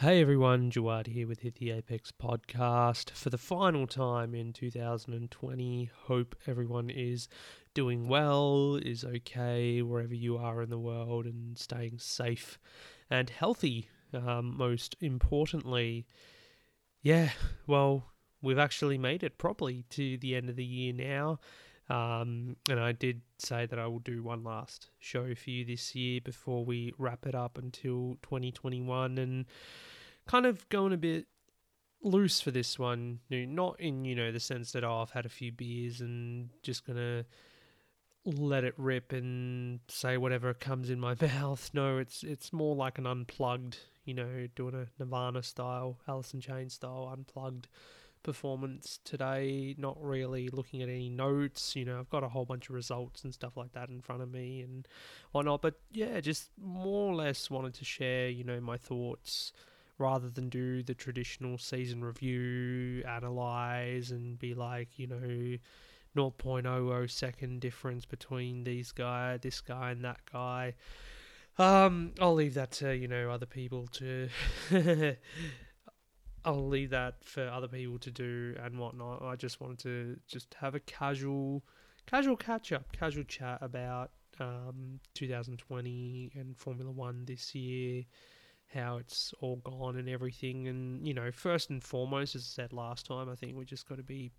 Hey everyone, Jawad here with Hit the Apex podcast for the final time in 2020. Hope everyone is doing well, is okay wherever you are in the world, and staying safe and healthy. Um, most importantly, yeah, well, we've actually made it properly to the end of the year now. Um, and I did say that I will do one last show for you this year before we wrap it up until 2021 and kind of going a bit loose for this one. Not in, you know, the sense that, oh, I've had a few beers and just going to let it rip and say whatever comes in my mouth. No, it's it's more like an unplugged, you know, doing a Nirvana style, Alice in Chains style, unplugged performance today. Not really looking at any notes. You know, I've got a whole bunch of results and stuff like that in front of me and whatnot. But yeah, just more or less wanted to share, you know, my thoughts rather than do the traditional season review, analyze, and be like, you know, 0.00 second difference between these guy, this guy, and that guy. Um, I'll leave that to you know other people to. I'll leave that for other people to do and whatnot. I just wanted to just have a casual, casual catch up, casual chat about um, 2020 and Formula One this year, how it's all gone and everything. And you know, first and foremost, as I said last time, I think we just got to be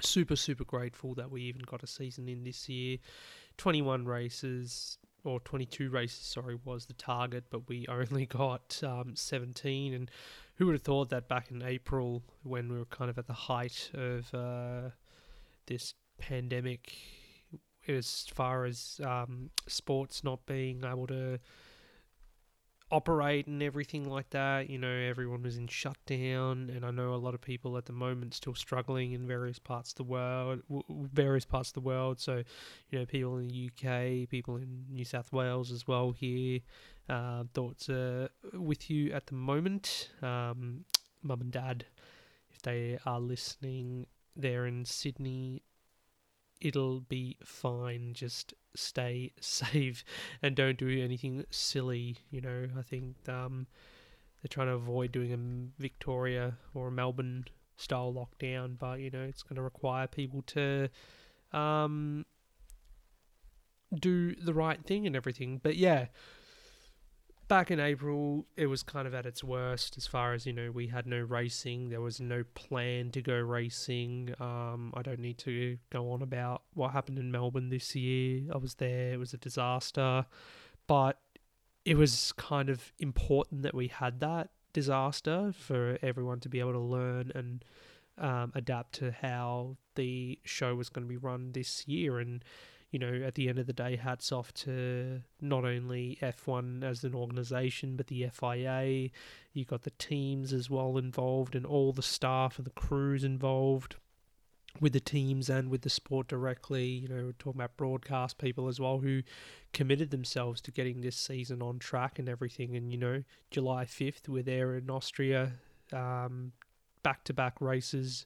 super super grateful that we even got a season in this year. 21 races or 22 races, sorry, was the target, but we only got um, 17 and who would have thought that back in April, when we were kind of at the height of uh, this pandemic, as far as um, sports not being able to operate and everything like that, you know, everyone was in shutdown, and I know a lot of people at the moment still struggling in various parts of the world, various parts of the world. So, you know, people in the UK, people in New South Wales as well here uh, thoughts uh, with you at the moment. Um, Mum and Dad, if they are listening, they're in Sydney. It'll be fine. Just stay safe and don't do anything silly. You know, I think um, they're trying to avoid doing a Victoria or a Melbourne style lockdown, but you know, it's going to require people to um, do the right thing and everything. But yeah, back in April, it was kind of at its worst as far as, you know, we had no racing. There was no plan to go racing. Um, I don't need to go on about what happened in Melbourne this year. I was there, it was a disaster. But it was kind of important that we had that disaster for everyone to be able to learn and um, adapt to how the show was going to be run this year. And you know, at the end of the day, hats off to not only F1 as an organisation, but the FIA. You got the teams as well involved, and all the staff and the crews involved with the teams and with the sport directly. You know, we're talking about broadcast people as well who committed themselves to getting this season on track and everything. And, you know, July 5th, we're there in Austria, back to back races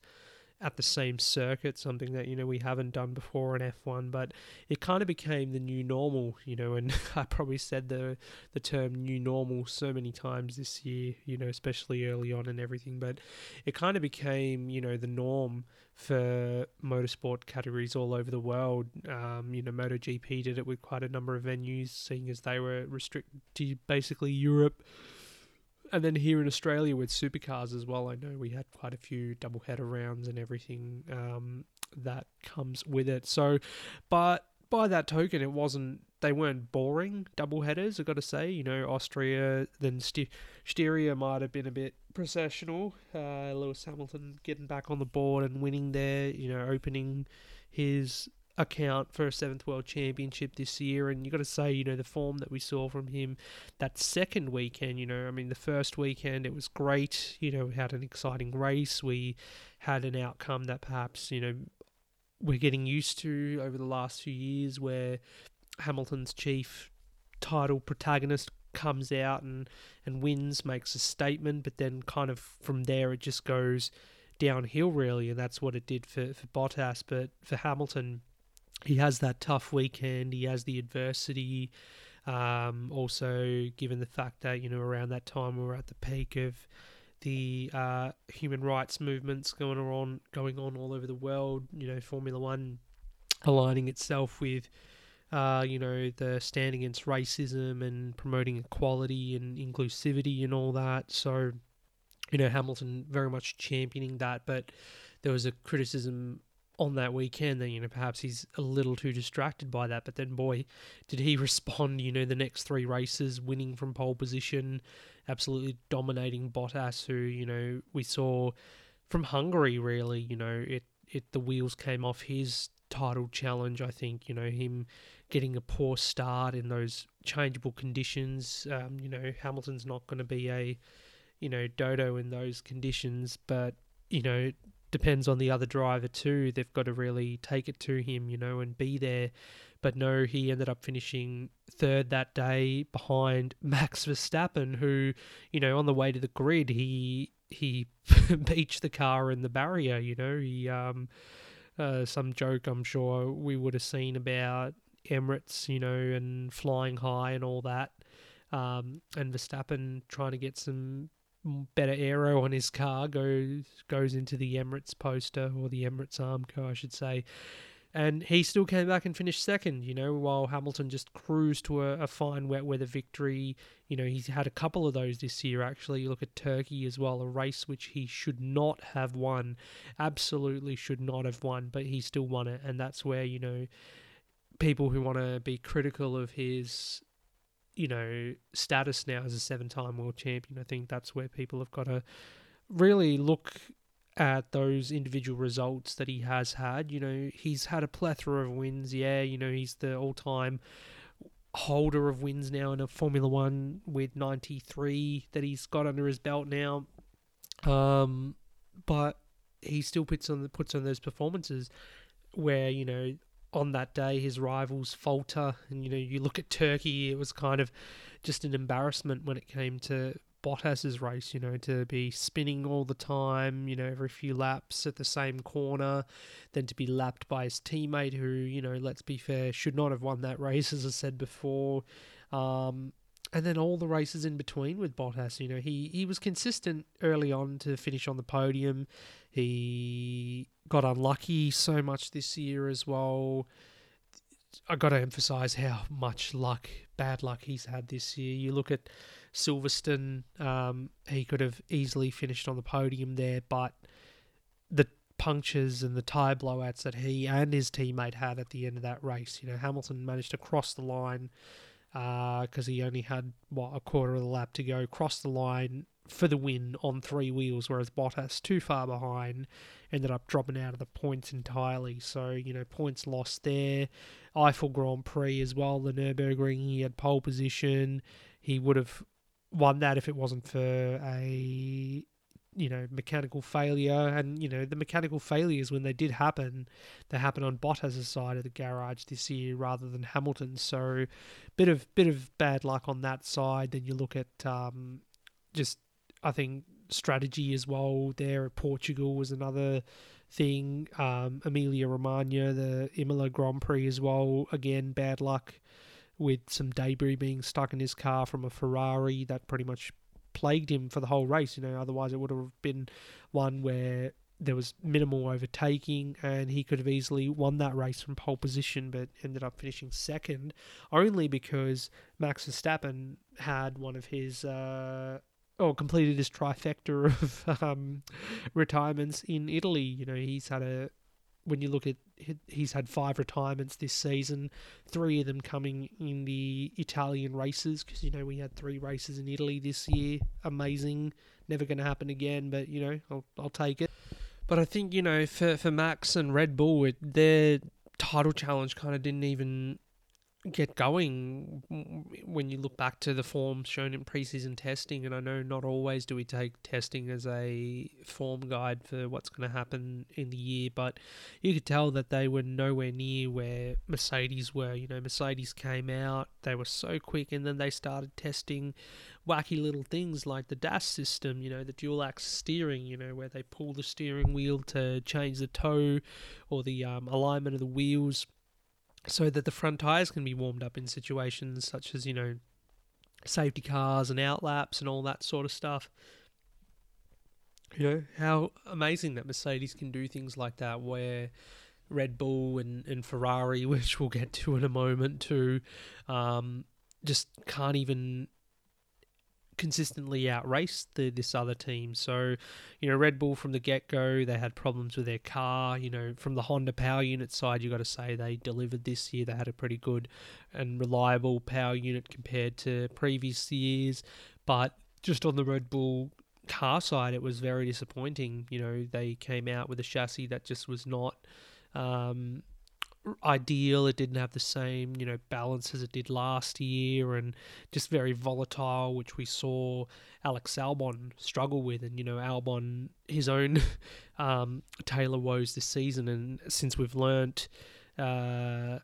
at the same circuit, something that, you know, we haven't done before in F1, but it kind of became the new normal, you know, and I probably said the the term new normal so many times this year, you know, especially early on and everything, but it kind of became, you know, the norm for motorsport categories all over the world. Um, you know, MotoGP did it with quite a number of venues, seeing as they were restricted to basically Europe and then here in Australia with supercars as well, I know we had quite a few double header rounds and everything um, that comes with it. So, but by that token, it wasn't. They weren't boring double headers. I got to say, you know, Austria then St- Styria might have been a bit processional. Uh, Lewis Hamilton getting back on the board and winning there. You know, opening his account for a seventh world championship this year. And you got to say, you know, the form that we saw from him that second weekend, you know, I mean, the first weekend it was great. You know, we had an exciting race. We had an outcome that perhaps, you know, we're getting used to over the last few years where Hamilton's chief title protagonist comes out and, and wins, makes a statement, but then kind of from there it just goes downhill really, and that's what it did for, for Bottas. But for Hamilton, he has that tough weekend. He has the adversity. Um, also, given the fact that you know around that time we were at the peak of the uh, human rights movements going on going on all over the world. You know, Formula One aligning itself with uh, you know the stand against racism and promoting equality and inclusivity and all that. So, you know, Hamilton very much championing that, but there was a criticism on that weekend then you know perhaps he's a little too distracted by that. But then boy did he respond you know the next three races winning from pole position absolutely dominating Bottas who you know we saw from Hungary really you know it it the wheels came off his title challenge I think you know him getting a poor start in those changeable conditions. Um, you know Hamilton's not going to be a you know dodo in those conditions but you know depends on the other driver too. They've got to really take it to him, you know, and be there. But no, he ended up finishing third that day behind Max Verstappen, who, you know, on the way to the grid, he he beached the car in the barrier. You know, he um, uh, some joke I'm sure we would have seen about Emirates, you know, and flying high and all that. Um, and Verstappen trying to get some better aero on his car goes goes into the Emirates poster or the Emirates Armco, I should say. And he still came back and finished second, you know, while Hamilton just cruised to a, a fine wet weather victory. You know, he's had a couple of those this year, actually. You look at Turkey as well, a race which he should not have won. Absolutely should not have won, but he still won it. And that's where, you know, people who want to be critical of his you know, status now as a seven time world champion. I think that's where people have got to really look at those individual results that he has had. You know, he's had a plethora of wins. Yeah, you know, he's the all time holder of wins now in a Formula One with 93 that he's got under his belt now. Um, but he still puts on puts on those performances where you know on that day his rivals falter and you know you look at Turkey it was kind of just an embarrassment when it came to Bottas's race you know to be spinning all the time you know every few laps at the same corner then to be lapped by his teammate who you know let's be fair should not have won that race as I said before. Um, and then all the races in between with Bottas. You know, he he was consistent early on to finish on the podium. He got unlucky so much this year as well. I got to emphasize how much luck, bad luck he's had this year. You look at Silverstone, um, he could have easily finished on the podium there, but the punctures and the tyre blowouts that he and his teammate had at the end of that race, you know, Hamilton managed to cross the line because uh, he only had what a quarter of the lap to go, cross the line for the win on three wheels, whereas Bottas, too far behind, ended up dropping out of the points entirely. So, you know, points lost there. Eifel Grand Prix as well, the Nürburgring, he had pole position. He would have won that if it wasn't for a you know mechanical failure and you know the mechanical failures when they did happen they happened on Bottas' side of the garage this year rather than Hamilton. So bit of bit of bad luck on that side. Then you look at um, just I think strategy as well there Portugal was another thing. Um, Emilia Romagna the Imola Grand Prix as well. Again bad luck with some debris being stuck in his car from a Ferrari. That pretty much plagued him for the whole race. You know, otherwise it would have been one where there was minimal overtaking and he could have easily won that race from pole position, but ended up finishing second only because Max Verstappen had one of his. Uh, or completed his trifecta of um, retirements in Italy. You know, he's had a when you look at he's had five retirements this season, three of them coming in the Italian races because you know we had three races in Italy this year. Amazing, never going to happen again, but you know I'll I'll take it. But I think you know for for Max and Red Bull, it, their title challenge kind of didn't even get going when you look back to the form shown in preseason testing. And I know not always do we take testing as a form guide for what's going to happen in the year, but you could tell that they were nowhere near where Mercedes were. You know, Mercedes came out, they were so quick, and then they started testing wacky little things like the DAS system, you know, the dual axis steering, you know, where they pull the steering wheel to change the toe or the um, alignment of the wheels so that the front tires can be warmed up in situations such as you know safety cars and outlaps and all that sort of stuff. You know how amazing that Mercedes can do things like that, where Red Bull and, and Ferrari, which we'll get to in a moment too, um, just can't even consistently outrace the this other team. So, you know, Red Bull from the get go, they had problems with their car. You know, from the Honda power unit side, you got to say they delivered this year. They had a pretty good and reliable power unit compared to previous years. But just on the Red Bull car side, it was very disappointing. You know, they came out with a chassis that just was not. Um, ideal. It didn't have the same, you know, balance as it did last year, and just very volatile, which we saw Alex Albon struggle with. And you know, Albon his own um, Taylor woes this season, and since we've learnt. Uh,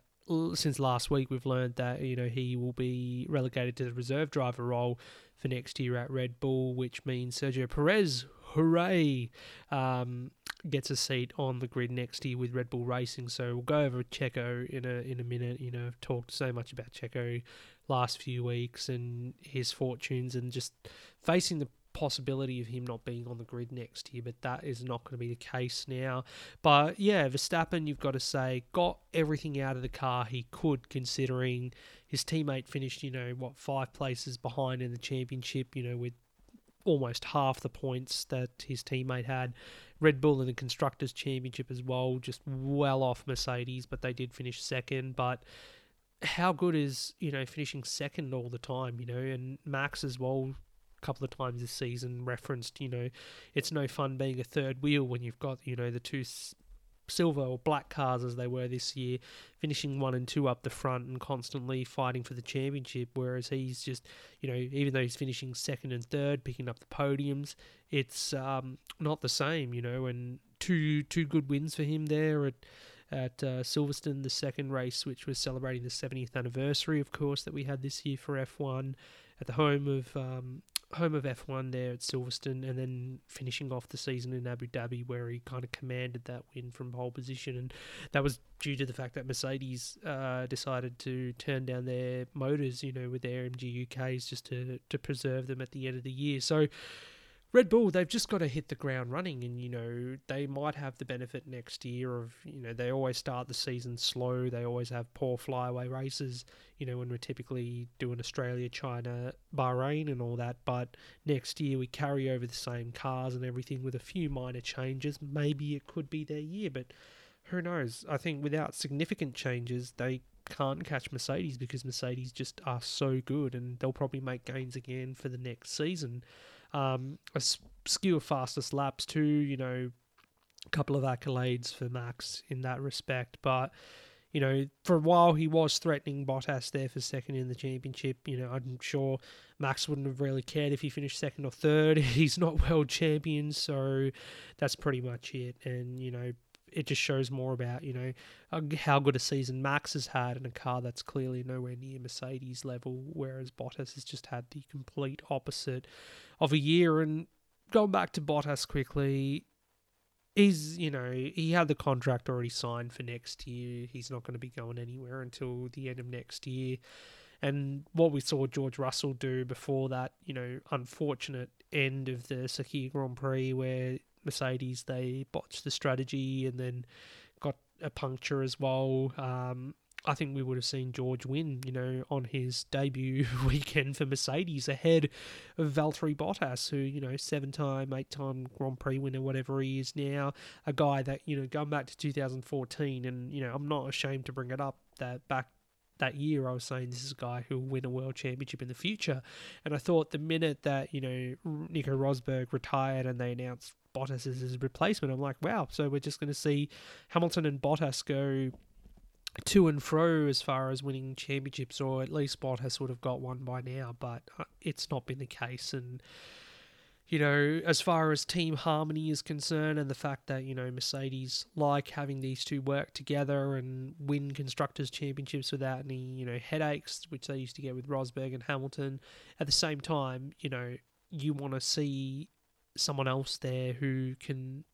since last week, we've learned that you know he will be relegated to the reserve driver role for next year at Red Bull, which means Sergio Perez, hooray, um, gets a seat on the grid next year with Red Bull Racing. So we'll go over Checo in a in a minute. You know, I've talked so much about Checo last few weeks and his fortunes and just facing the possibility of him not being on the grid next year, but that is not going to be the case now. But yeah, Verstappen, you've got to say, got everything out of the car he could, considering his teammate finished, you know, what, five places behind in the championship, you know, with almost half the points that his teammate had. Red Bull in the Constructors' Championship as well, just well off Mercedes, but they did finish second. But how good is, you know, finishing second all the time, you know, and Max as well a couple of times this season referenced, you know, it's no fun being a third wheel when you've got, you know, the two silver or black cars as they were this year, finishing one and two up the front and constantly fighting for the championship. Whereas he's just, you know, even though he's finishing second and third, picking up the podiums, it's um, not the same, you know. And two two good wins for him there at at uh, Silverstone, the second race, which was celebrating the 70th anniversary, of course, that we had this year for F1 at the home of um, home of F1 there at Silverstone, and then finishing off the season in Abu Dhabi, where he kind of commanded that win from pole position, and that was due to the fact that Mercedes uh, decided to turn down their motors, you know, with their MGU-Ks just to to preserve them at the end of the year. So Red Bull, they've just got to hit the ground running, and you know they might have the benefit next year of you know they always start the season slow. They always have poor flyaway races, you know when we're typically doing Australia, China, Bahrain, and all that. But next year we carry over the same cars and everything with a few minor changes. Maybe it could be their year, but who knows? I think without significant changes, they can't catch Mercedes because Mercedes just are so good, and they'll probably make gains again for the next season. Um, a skew of fastest laps too, you know, a couple of accolades for Max in that respect. But, you know, for a while he was threatening Bottas there for second in the championship. You know, I'm sure Max wouldn't have really cared if he finished second or third. He's not world champion, so that's pretty much it. And, you know, it just shows more about you know uh, how good a season Max has had in a car that's clearly nowhere near Mercedes level, whereas Bottas has just had the complete opposite of a year. And going back to Bottas quickly, he's you know he had the contract already signed for next year. He's not going to be going anywhere until the end of next year. And what we saw George Russell do before that, you know, unfortunate end of the Sakhir Grand Prix where Mercedes they botched the strategy and then got a puncture as well. Um, I think we would have seen George win, you know, on his debut weekend for Mercedes ahead of Valtteri Bottas, who, you know, seven time, eight time Grand Prix winner, whatever he is now. A guy that, you know, going back to 2014, and, you know, I'm not ashamed to bring it up that back that year I was saying this is a guy who will win a world championship in the future. And I thought the minute that, you know, Nico Rosberg retired and they announced Bottas as his replacement. I'm like, wow, so we're just going to see Hamilton and Bottas go to and fro as far as winning championships, or at least Bottas would have got one by now, but uh, it's not been the case. And, you know, as far as team harmony is concerned, and the fact that, you know, Mercedes like having these two work together and win Constructors' Championships without any, you know, headaches, which they used to get with Rosberg and Hamilton, at the same time, you know, you want to see someone else there who can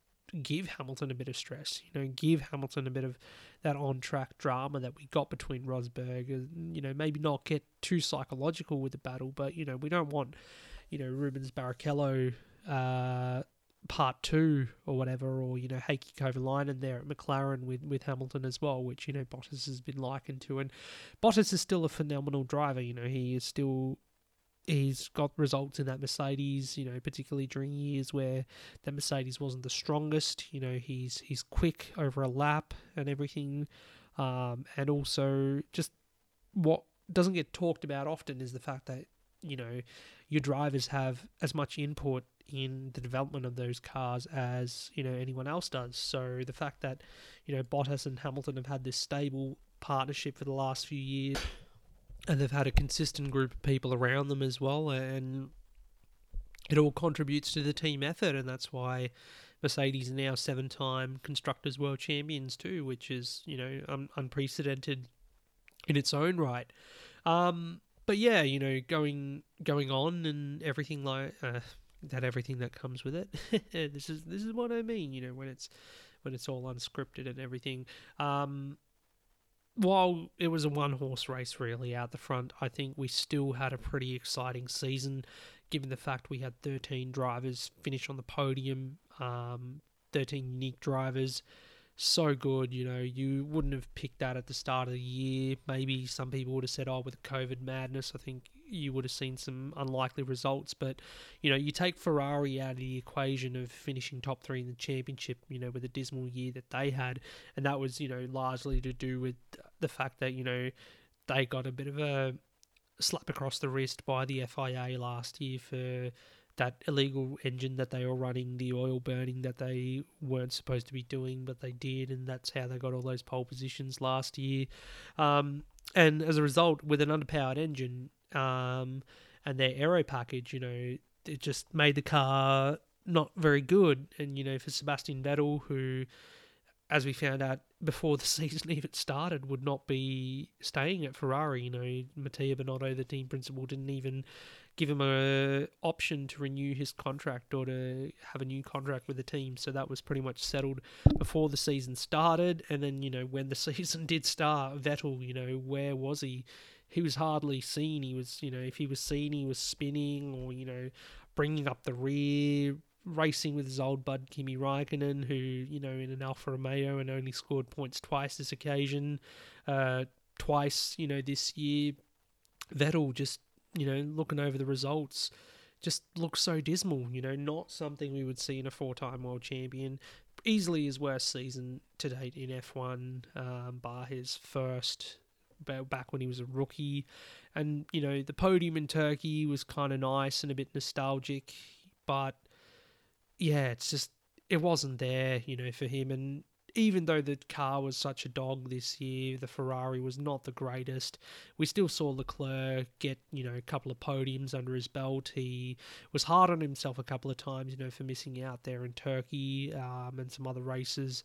give Hamilton a bit of stress. You know, give Hamilton a bit of that on track drama that we got between Rosberg. You know, maybe not get too psychological with the battle, but you know, we don't want you know Rubens Barrichello. Uh, part two or whatever, or you know Heikki Kovalainen there at McLaren with with Hamilton as well, which you know Bottas has been likened to, and Bottas is still a phenomenal driver. You know he is still he's got results in that Mercedes, you know, particularly during years where that Mercedes wasn't the strongest. You know, he's he's quick over a lap and everything, um, and also just what doesn't get talked about often is the fact that you know your drivers have as much input in the development of those cars as you know anyone else does. So the fact that you know Bottas and Hamilton have had this stable partnership for the last few years, and they've had a consistent group of people around them as well, and it all contributes to the team effort, and that's why Mercedes are now seven-time constructors world champions too, which is you know un- unprecedented in its own right. Um, but yeah, you know, going going on and everything like uh, that everything that comes with it. this is this is what I mean, you know, when it's when it's all unscripted and everything. Um, while it was a one horse race really out the front, I think we still had a pretty exciting season, given the fact we had 13 drivers finish on the podium, um, 13 unique drivers so good. You know, you wouldn't have picked that at the start of the year. Maybe some people would have said, "Oh, with COVID madness, I think you would have seen some unlikely results." But you know, you take Ferrari out of the equation of finishing top three in the championship. You know, with a dismal year that they had, and that was you know largely to do with the fact that you know they got a bit of a slap across the wrist by the FIA last year for that illegal engine that they were running, the oil burning that they weren't supposed to be doing, but they did, and that's how they got all those pole positions last year. Um, and as a result, with an underpowered engine um, and their aero package, you know, it just made the car not very good. And you know, for Sebastian Vettel, who, as we found out before the season even started, would not be staying at Ferrari. You know, Mattia Binotto, the team principal, didn't even give him a option to renew his contract or to have a new contract with the team. So that was pretty much settled before the season started. And then you know when the season did start, Vettel, you know where was he? He was hardly seen. He was you know if he was seen, he was spinning or you know bringing up the rear. Racing with his old bud Kimi Raikkonen, who you know in an Alfa Romeo and only scored points twice this occasion, uh, twice you know this year. Vettel just you know, looking over the results, just looks so dismal. You know, not something we would see in a four-time world champion. Easily his worst season to date in F1, um, bar his first back when he was a rookie. And you know, the podium in Turkey was kind of nice and a bit nostalgic, but yeah, it's just it wasn't there, you know, for him. And even though the car was such a dog this year, the Ferrari was not the greatest. We still saw Leclerc get, you know, a couple of podiums under his belt. He was hard on himself a couple of times, you know, for missing out there in Turkey um, and some other races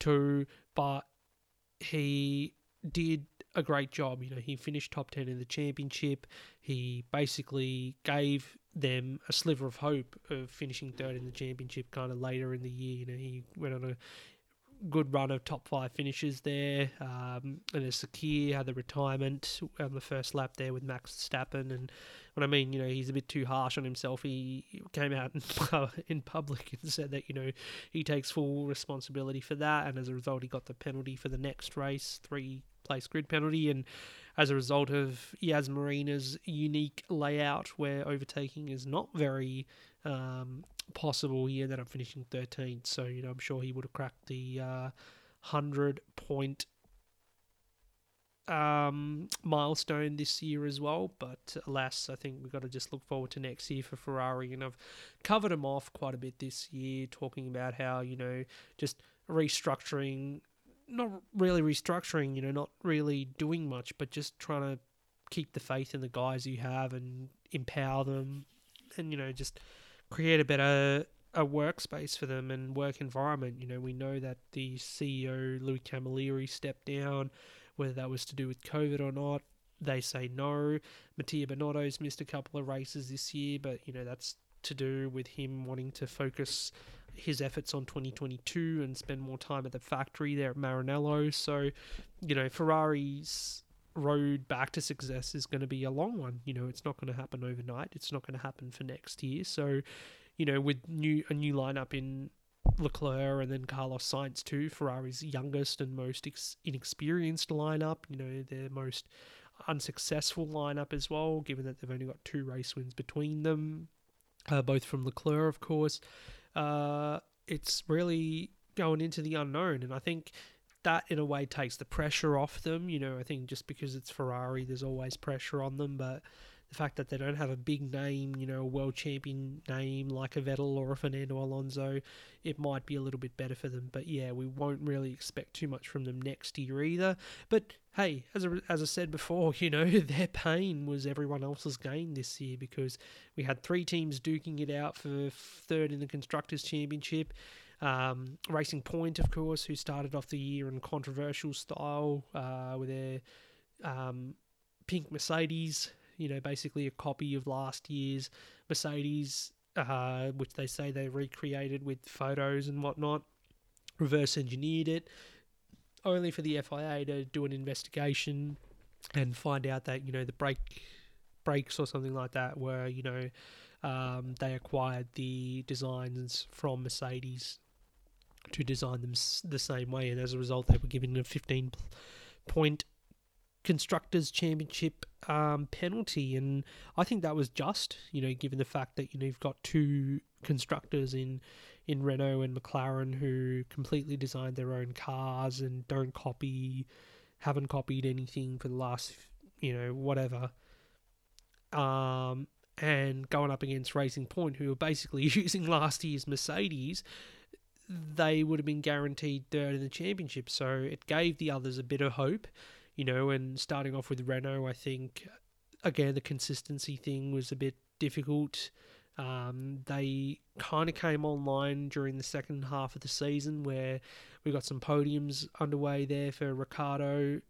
too. But he did a great job. You know, he finished top 10 in the championship. He basically gave them a sliver of hope of finishing third in the championship kind of later in the year. You know, he went on a good run of top five finishes there. Um, and as Sakhir had the retirement on the first lap there with Max Verstappen. And what I mean, you know, he's a bit too harsh on himself, he came out in, in public and said that, you know, he takes full responsibility for that. And as a result, he got the penalty for the next race, three place grid penalty. And as a result of Yas Marina's unique layout where overtaking is not very um, possible, he ended up finishing 13th. So, you know, I'm sure he would have cracked the uh, 100 point um, milestone this year as well. But alas, I think we've got to just look forward to next year for Ferrari. And I've covered him off quite a bit this year, talking about how, you know, just restructuring, not really restructuring, you know, not really doing much, but just trying to keep the faith in the guys you have and empower them and, you know, just create a better a workspace for them and work environment. You know, we know that the CEO Louis Camilleri stepped down, whether that was to do with COVID or not. They say no. Mattia Binotto's missed a couple of races this year, but you know that's to do with him wanting to focus his efforts on 2022 and spend more time at the factory there at Maranello. So, you know, Ferrari's road back to success is going to be a long one. You know, it's not going to happen overnight. It's not going to happen for next year. So, you know, with new a new lineup in Leclerc and then Carlos Sainz too, Ferrari's youngest and most ex- inexperienced lineup. You know, their most unsuccessful lineup as well, given that they've only got two race wins between them, uh, both from Leclerc, of course. Uh, it's really going into the unknown, and I think that in a way takes the pressure off them. You know, I think just because it's Ferrari, there's always pressure on them, but the fact that they don't have a big name, you know, a world champion name like a Vettel or a Fernando Alonso, it might be a little bit better for them. But yeah, we won't really expect too much from them next year either. But hey, as I, as I said before, you know, their pain was everyone else's gain this year because we had three teams duking it out for third in the Constructors' Championship. Um, Racing Point, of course, who started off the year in controversial style uh, with their um, pink Mercedes you know, basically a copy of last year's Mercedes, uh, which they say they recreated with photos and whatnot, reverse engineered it, only for the FIA to do an investigation and find out that you know the brake brakes or something like that were you know um, they acquired the designs from Mercedes to design them the same way, and as a result, they were given a 15 point constructors championship um, penalty, and I think that was just, you know, given the fact that you know you've got two constructors in in Renault and McLaren who completely designed their own cars and don't copy, haven't copied anything for the last, you know, whatever. Um, and going up against Racing Point, who are basically using last year's Mercedes, they would have been guaranteed third in the championship. So it gave the others a bit of hope you know, and starting off with Renault, I think again the consistency thing was a bit difficult. Um, they kind of came online during the second half of the season where we got some podiums underway there for Ricciardo,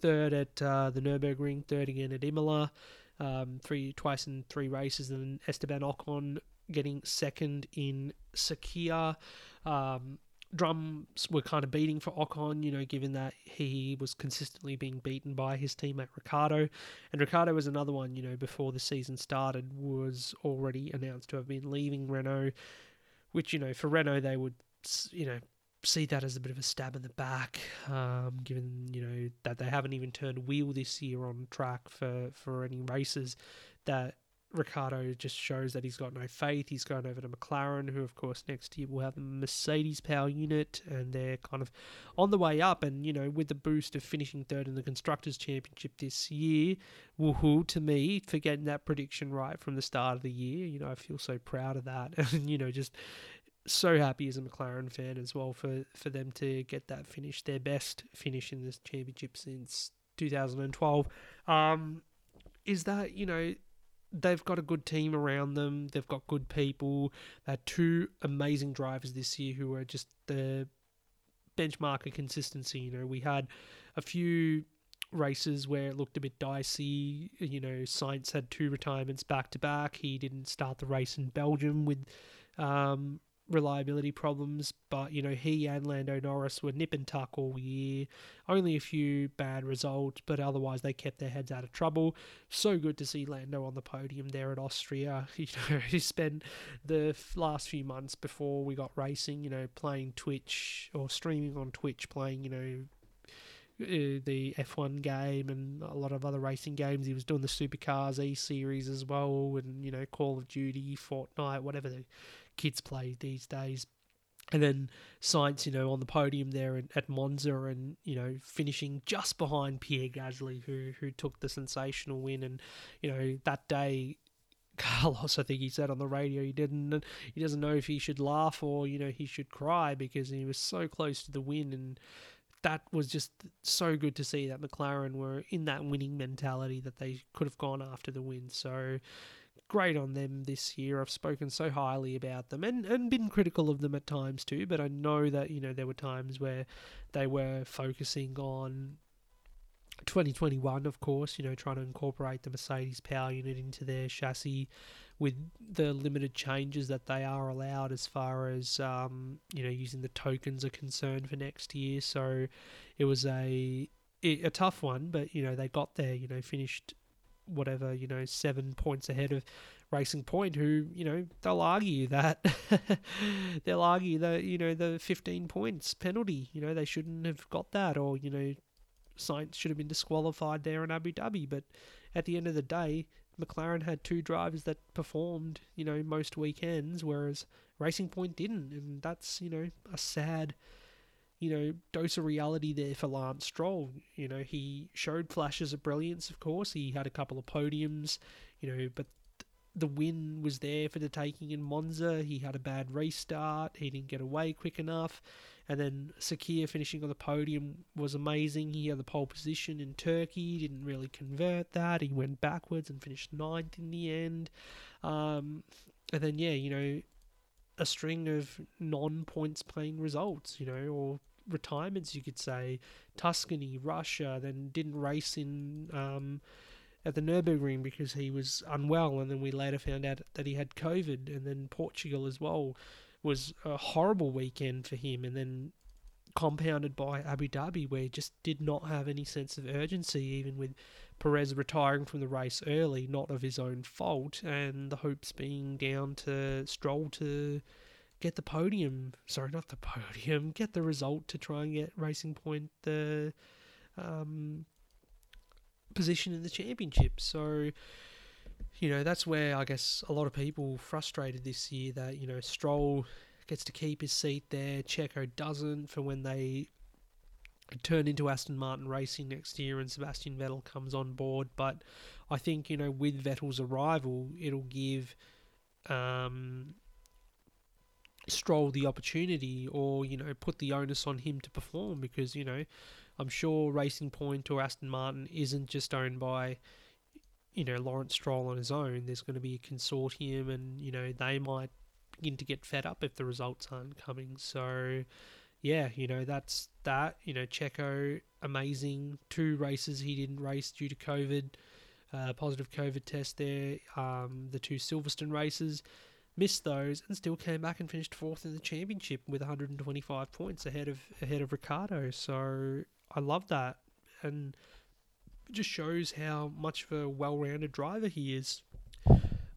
third at uh, the Nurburgring, third again at Imola, um, three twice in three races, and Esteban Ocon getting second in Sakhir. Um, drums were kind of beating for Ocon, you know, given that he was consistently being beaten by his teammate Ricciardo. And Ricciardo was another one, you know, before the season started, was already announced to have been leaving Renault, which, you know, for Renault, they would, you know, see that as a bit of a stab in the back, um, given, you know, that they haven't even turned wheel this year on track for, for any races that Ricciardo just shows that he's got no faith. He's gone over to McLaren, who, of course, next year will have the Mercedes power unit, and they're kind of on the way up. And, you know, with the boost of finishing third in the Constructors' Championship this year, woohoo to me for getting that prediction right from the start of the year. You know, I feel so proud of that. And, you know, just so happy as a McLaren fan as well for, for them to get that finish, their best finish in this championship since 2012. Um, is that, you know, they've got a good team around them. They've got good people. They had two amazing drivers this year who are just the benchmark of consistency. You know, we had a few races where it looked a bit dicey. You know, Sainz had two retirements back to back. He didn't start the race in Belgium with um, reliability problems, but you know he and Lando Norris were nip and tuck all year. Only a few bad results, but otherwise they kept their heads out of trouble. So good to see Lando on the podium there at Austria. You know he spent the last few months before we got racing, you know, playing Twitch or streaming on Twitch, playing you know uh, the F1 game and a lot of other racing games. He was doing the Supercars E Series as well, and you know Call of Duty, Fortnite, whatever the kids play these days. And then Sainz, you know, on the podium there at Monza and, you know, finishing just behind Pierre Gasly, who, who took the sensational win. And, you know, that day, Carlos, I think he said on the radio, he didn't, he doesn't know if he should laugh or, you know, he should cry because he was so close to the win. And that was just so good to see that McLaren were in that winning mentality that they could have gone after the win. So, great on them this year. I've spoken so highly about them and, and been critical of them at times too, but I know that, you know, there were times where they were focusing on 2021, of course, you know, trying to incorporate the Mercedes power unit into their chassis, with the limited changes that they are allowed as far as um, you know using the tokens are concerned for next year. So it was a a tough one, but you know they got there. You know, finished whatever you know seven points ahead of Racing Point, who you know they'll argue that they'll argue that you know the 15 points penalty, you know they shouldn't have got that, or you know Sainz should have been disqualified there in Abu Dhabi. But at the end of the day, McLaren had two drivers that performed, you know, most weekends, whereas Racing Point didn't, and that's you know a sad, you know, dose of reality there for Lance Stroll. You know, he showed flashes of brilliance, of course. He had a couple of podiums, you know, but the win was there for the taking in Monza. He had a bad restart. He didn't get away quick enough. And then Sakhir finishing on the podium was amazing. He had the pole position in Turkey, He didn't really convert that. He went backwards and finished ninth in the end. Um, and then, yeah, you know, a string of non points playing results, you know, or retirements, you could say. Tuscany, Russia, then didn't race in. Um, at the Nürburgring because he was unwell, and then we later found out that he had COVID, and then Portugal as well was a horrible weekend for him, and then compounded by Abu Dhabi, where he just did not have any sense of urgency, even with Perez retiring from the race early, not of his own fault, and the hopes being down to Stroll to get the podium. Sorry, not the podium, get the result to try and get Racing Point the um, position in the championship. So, you know, that's where I guess a lot of people frustrated this year that, you know, Stroll gets to keep his seat there, Checo doesn't for when they turn into Aston Martin Racing next year and Sebastian Vettel comes on board. But I think, you know, with Vettel's arrival, it'll give um, Stroll the opportunity or, you know, put the onus on him to perform because, you know, I'm sure Racing Point or Aston Martin isn't just owned by, you know, Lawrence Stroll on his own. There's going to be a consortium, and you know they might begin to get fed up if the results aren't coming. So, yeah, you know that's that. You know, Checo, amazing. Two races he didn't race due to COVID, uh, positive COVID test there. Um, the two Silverstone races missed those and still came back and finished fourth in the championship with 125 points ahead of ahead of Ricciardo. So I love that, and it just shows how much of a well-rounded driver he is.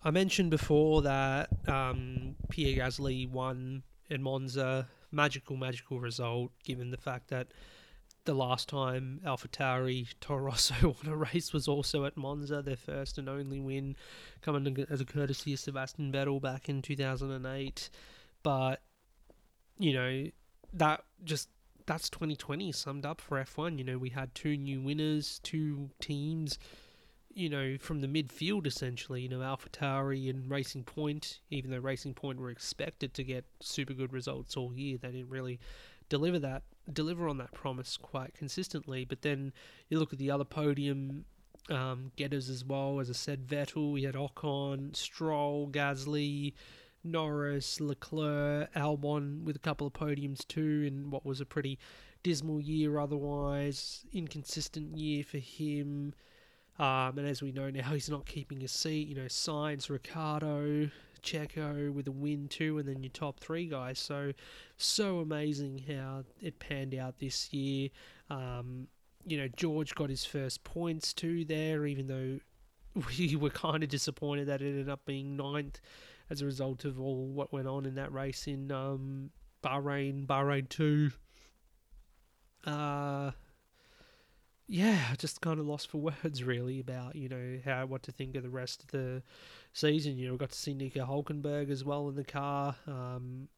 I mentioned before that um, Pierre Gasly won in Monza, magical, magical result, given the fact that the last time AlphaTauri Toro Rosso won a race was also at Monza, their first and only win, coming as a courtesy of Sebastian Vettel back in 2008. But, you know, that just that's 2020 summed up for F1. You know, we had two new winners, two teams, you know, from the midfield essentially. You know, AlphaTauri and Racing Point. Even though Racing Point were expected to get super good results all year, they didn't really deliver that deliver on that promise quite consistently. But then you look at the other podium um, getters as well. As I said, Vettel. We had Ocon, Stroll, Gasly. Norris, Leclerc, Albon with a couple of podiums too, in what was a pretty dismal year otherwise, inconsistent year for him. Um, and as we know now, he's not keeping his seat. You know, Sainz, Ricciardo, Checo with a win too, and then your top three guys. So, so amazing how it panned out this year. Um, you know, George got his first points too there, even though we were kind of disappointed that it ended up being ninth as a result of all what went on in that race in um, Bahrain, Bahrain 2. Uh, yeah, just kind of lost for words really about you know how what to think of the rest of the season. You know, we got to see Nico Hulkenberg as well in the car um,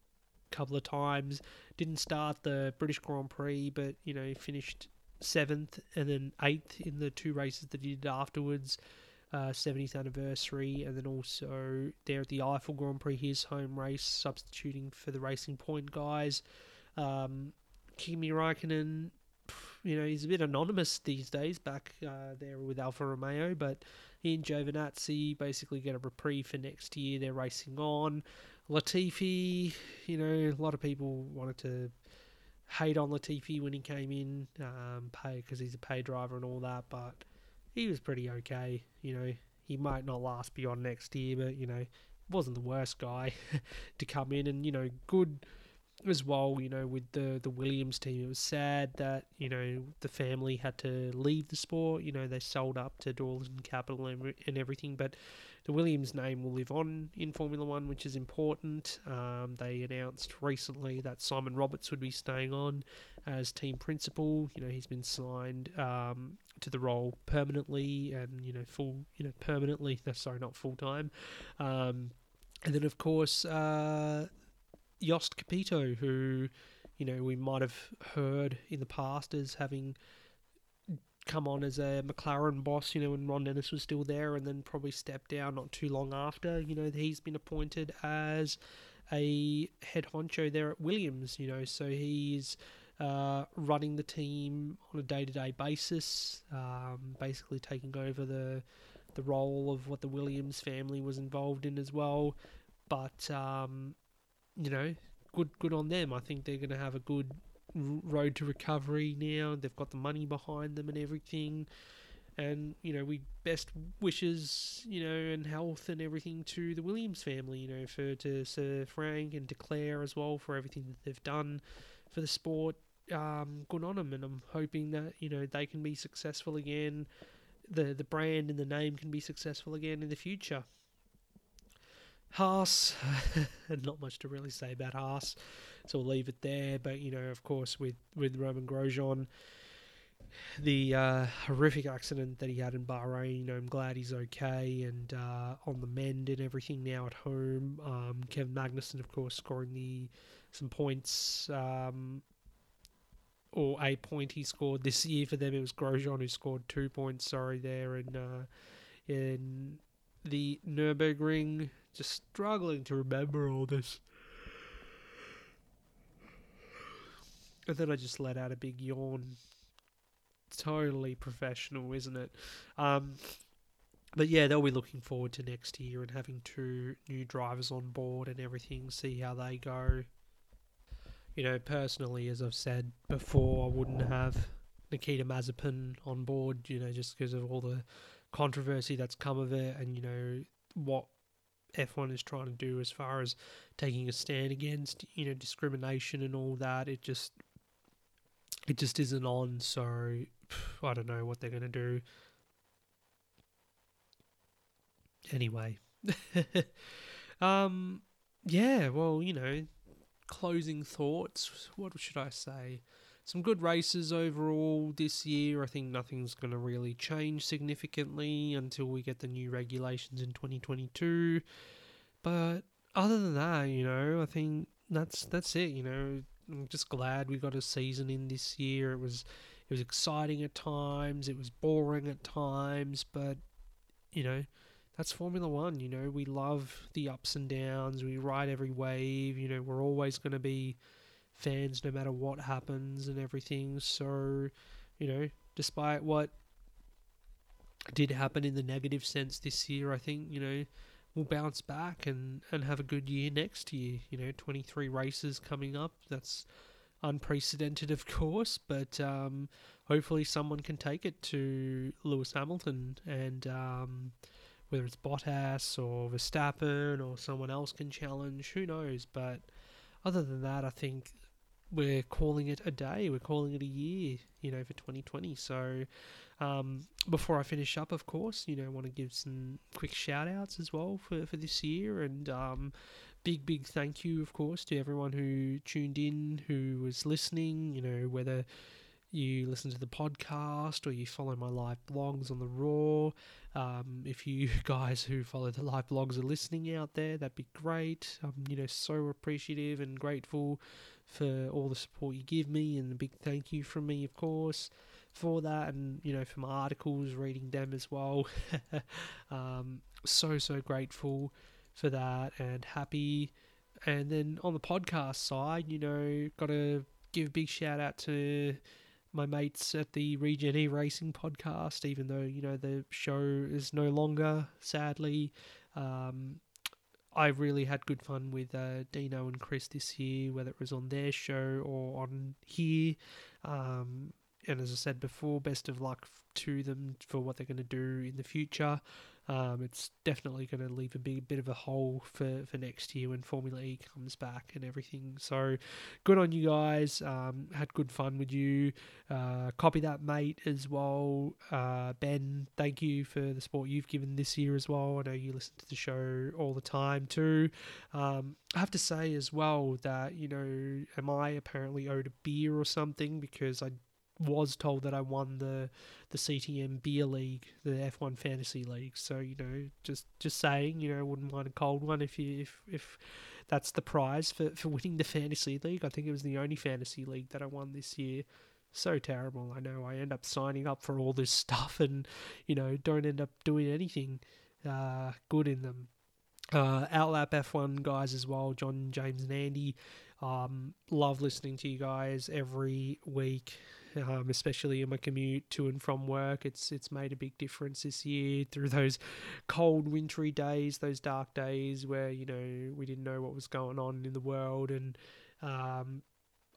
a couple of times. Didn't start the British Grand Prix, but you know finished seventh and then eighth in the two races that he did afterwards uh, 70th anniversary, and then also there at the Eifel Grand Prix, his home race, substituting for the Racing Point guys. Um, Kimi Raikkonen, you know, he's a bit anonymous these days back uh, there with Alfa Romeo, but he and Giovinazzi basically get a reprieve for next year. They're racing on. Latifi, you know, a lot of people wanted to hate on Latifi when he came in, um, pay because he's a pay driver and all that, but he was pretty okay. You know, he might not last beyond next year, but you know, wasn't the worst guy to come in, and you know, good as well. You know, with the the Williams team, it was sad that you know the family had to leave the sport. You know, they sold up to Dorilton Capital and, and everything, but the Williams name will live on in Formula One, which is important. Um, they announced recently that Simon Roberts would be staying on as team principal. You know, he's been signed um, to the role permanently and you know full, you know, permanently. No, sorry, not full time. Um, and then of course uh, Jost Capito, who you know we might have heard in the past as having come on as a McLaren boss, you know, when Ron Dennis was still there, and then probably stepped down not too long after. You know, he's been appointed as a head honcho there at Williams, you know, so he's uh, running the team on a day to day basis, um, basically taking over the the role of what the Williams family was involved in as well. But um, you know, good good on them. I think they're going to have a good road to recovery now. They've got the money behind them and everything. And, you know, we best wishes, you know, and health and everything to the Williams family, you know, for to Sir Frank and to Claire as well for everything that they've done for the sport. Um, good on them, and I'm hoping that you know they can be successful again. The the brand and the name can be successful again in the future. Haas, not much to really say about Haas, so we'll leave it there. But you know, of course, with with Romain Grosjean, the uh, horrific accident that he had in Bahrain, you know, I'm glad he's okay and uh, on the mend and everything now at home. Um, Kevin Magnussen, of course, scoring the some points. Um, or a point he scored this year for them. It was Grosjean who scored two points. Sorry, there in uh, in the Nurburgring just struggling to remember all this. And then I just let out a big yawn. Totally professional, isn't it? Um, but yeah, they'll be looking forward to next year and having two new drivers on board and everything, see how they go. You know, personally, as I've said before, I wouldn't have Nikita Mazepin on board, you know, just because of all the controversy that's come of it and, you know, what F1 is trying to do as far as taking a stand against you know discrimination and all that. It just it just isn't on. So I don't know what they're going to do. Anyway, um, yeah. Well, you know, closing thoughts. What should I say? Some good races overall this year. I think nothing's going to really change significantly until we get the new regulations in 2022. But other than that, you know, I think that's that's it. You know, I'm just glad we got a season in this year. It was it was exciting at times. It was boring at times, but you know. That's Formula One, you know. We love the ups and downs. We ride every wave. You know, we're always going to be fans no matter what happens and everything. So, you know, despite what did happen in the negative sense this year, I think, you know, we'll bounce back and, and have a good year next year. You know, 23 races coming up. That's unprecedented, of course, but um, hopefully someone can take it to Lewis Hamilton and. Um, whether it's Bottas or Verstappen or someone else can challenge, who knows? But other than that, I think we're calling it a day. We're calling it a year, you know, for 2020. So, um, before I finish up, of course, you know, want to give some quick shout outs as well for, for this year. And um, big, big thank you, of course, to everyone who tuned in, who was listening, you know, whether you listen to the podcast or you follow my live blogs on the Raw. Um, if you guys who follow the live blogs are listening out there, that'd be great. I'm, you know, so appreciative and grateful for all the support you give me, and a big thank you from me, of course, for that, and you know, for my articles, reading them as well. um, so so grateful for that, and happy. And then on the podcast side, you know, got to give a big shout out to my mates at the Regen E Racing podcast, even though you know the show is no longer, sadly. Um, I really had good fun with uh, Dino and Chris this year, whether it was on their show or on here. Um, and as I said before, best of luck to them for what they're going to do in the future. Um, it's definitely going to leave a big bit of a hole for, for next year when Formula E comes back and everything. So good on you guys. Um, had good fun with you. Uh, copy that, mate, as well. Uh, ben, thank you for the support you've given this year as well. I know you listen to the show all the time too. Um, I have to say as well that, you know, am I apparently owed a beer or something because I was told that I won the the CTM Beer League, the F1 Fantasy League. So you know, just just saying, you know, wouldn't mind a cold one if you if if that's the prize for for winning the fantasy league. I think it was the only fantasy league that I won this year. So terrible. I know. I end up signing up for all this stuff and you know don't end up doing anything uh, good in them. Uh, Outlap F1 guys as well, John, James, and Andy. Um, love listening to you guys every week um, especially in my commute to and from work. It's it's made a big difference this year through those cold, wintry days, those dark days where you know we didn't know what was going on in the world, and um,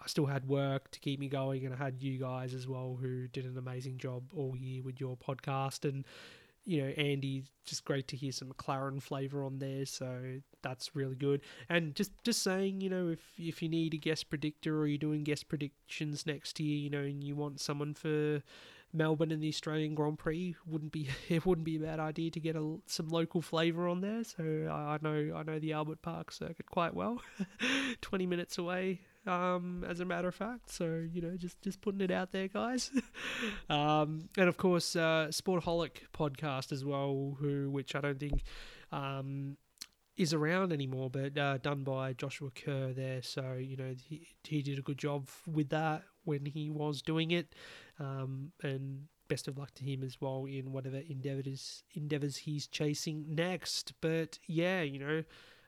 I still had work to keep me going, and I had you guys as well who did an amazing job all year with your podcast and you know, Andy, just great to hear some McLaren flavour on there, so that's really good. And just just saying, you know, if if you need a guest predictor or you're doing guest predictions next year, you know, and you want someone for Melbourne and the Australian Grand Prix, wouldn't be it wouldn't be a bad idea to get a, some local flavour on there. So I, I know I know the Albert Park circuit quite well, twenty minutes away um, as a matter of fact. So you know, just just putting it out there, guys. um, and of course, uh, Sportaholic podcast as well, who which I don't think um, is around anymore, but uh, done by Joshua Kerr there. So you know, he he did a good job with that when he was doing it, um, and best of luck to him as well in whatever endeavors endeavors he's chasing next. But yeah, you know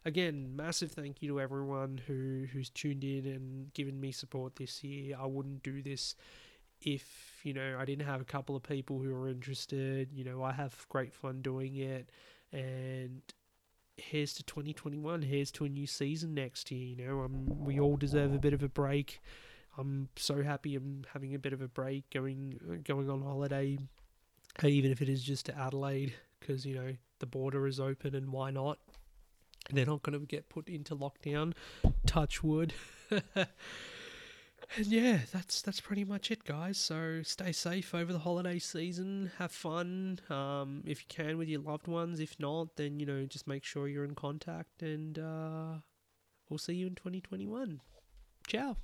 again, massive thank you to everyone who who's tuned in and given me support this year. I wouldn't do this if you know I didn't have a couple of people who are interested. You know, I have great fun doing it, and here's to 2021. Here's to a new season next year. You know, um, we all deserve a bit of a break. I'm so happy I'm having a bit of a break, going going on holiday, even if it is just to Adelaide, because you know the border is open and why not? They're not going to get put into lockdown. Touch wood. and yeah, that's that's pretty much it, guys. So stay safe over the holiday season. Have fun, um, if you can, with your loved ones. If not, then you know just make sure you're in contact, and uh, we'll see you in 2021. Ciao.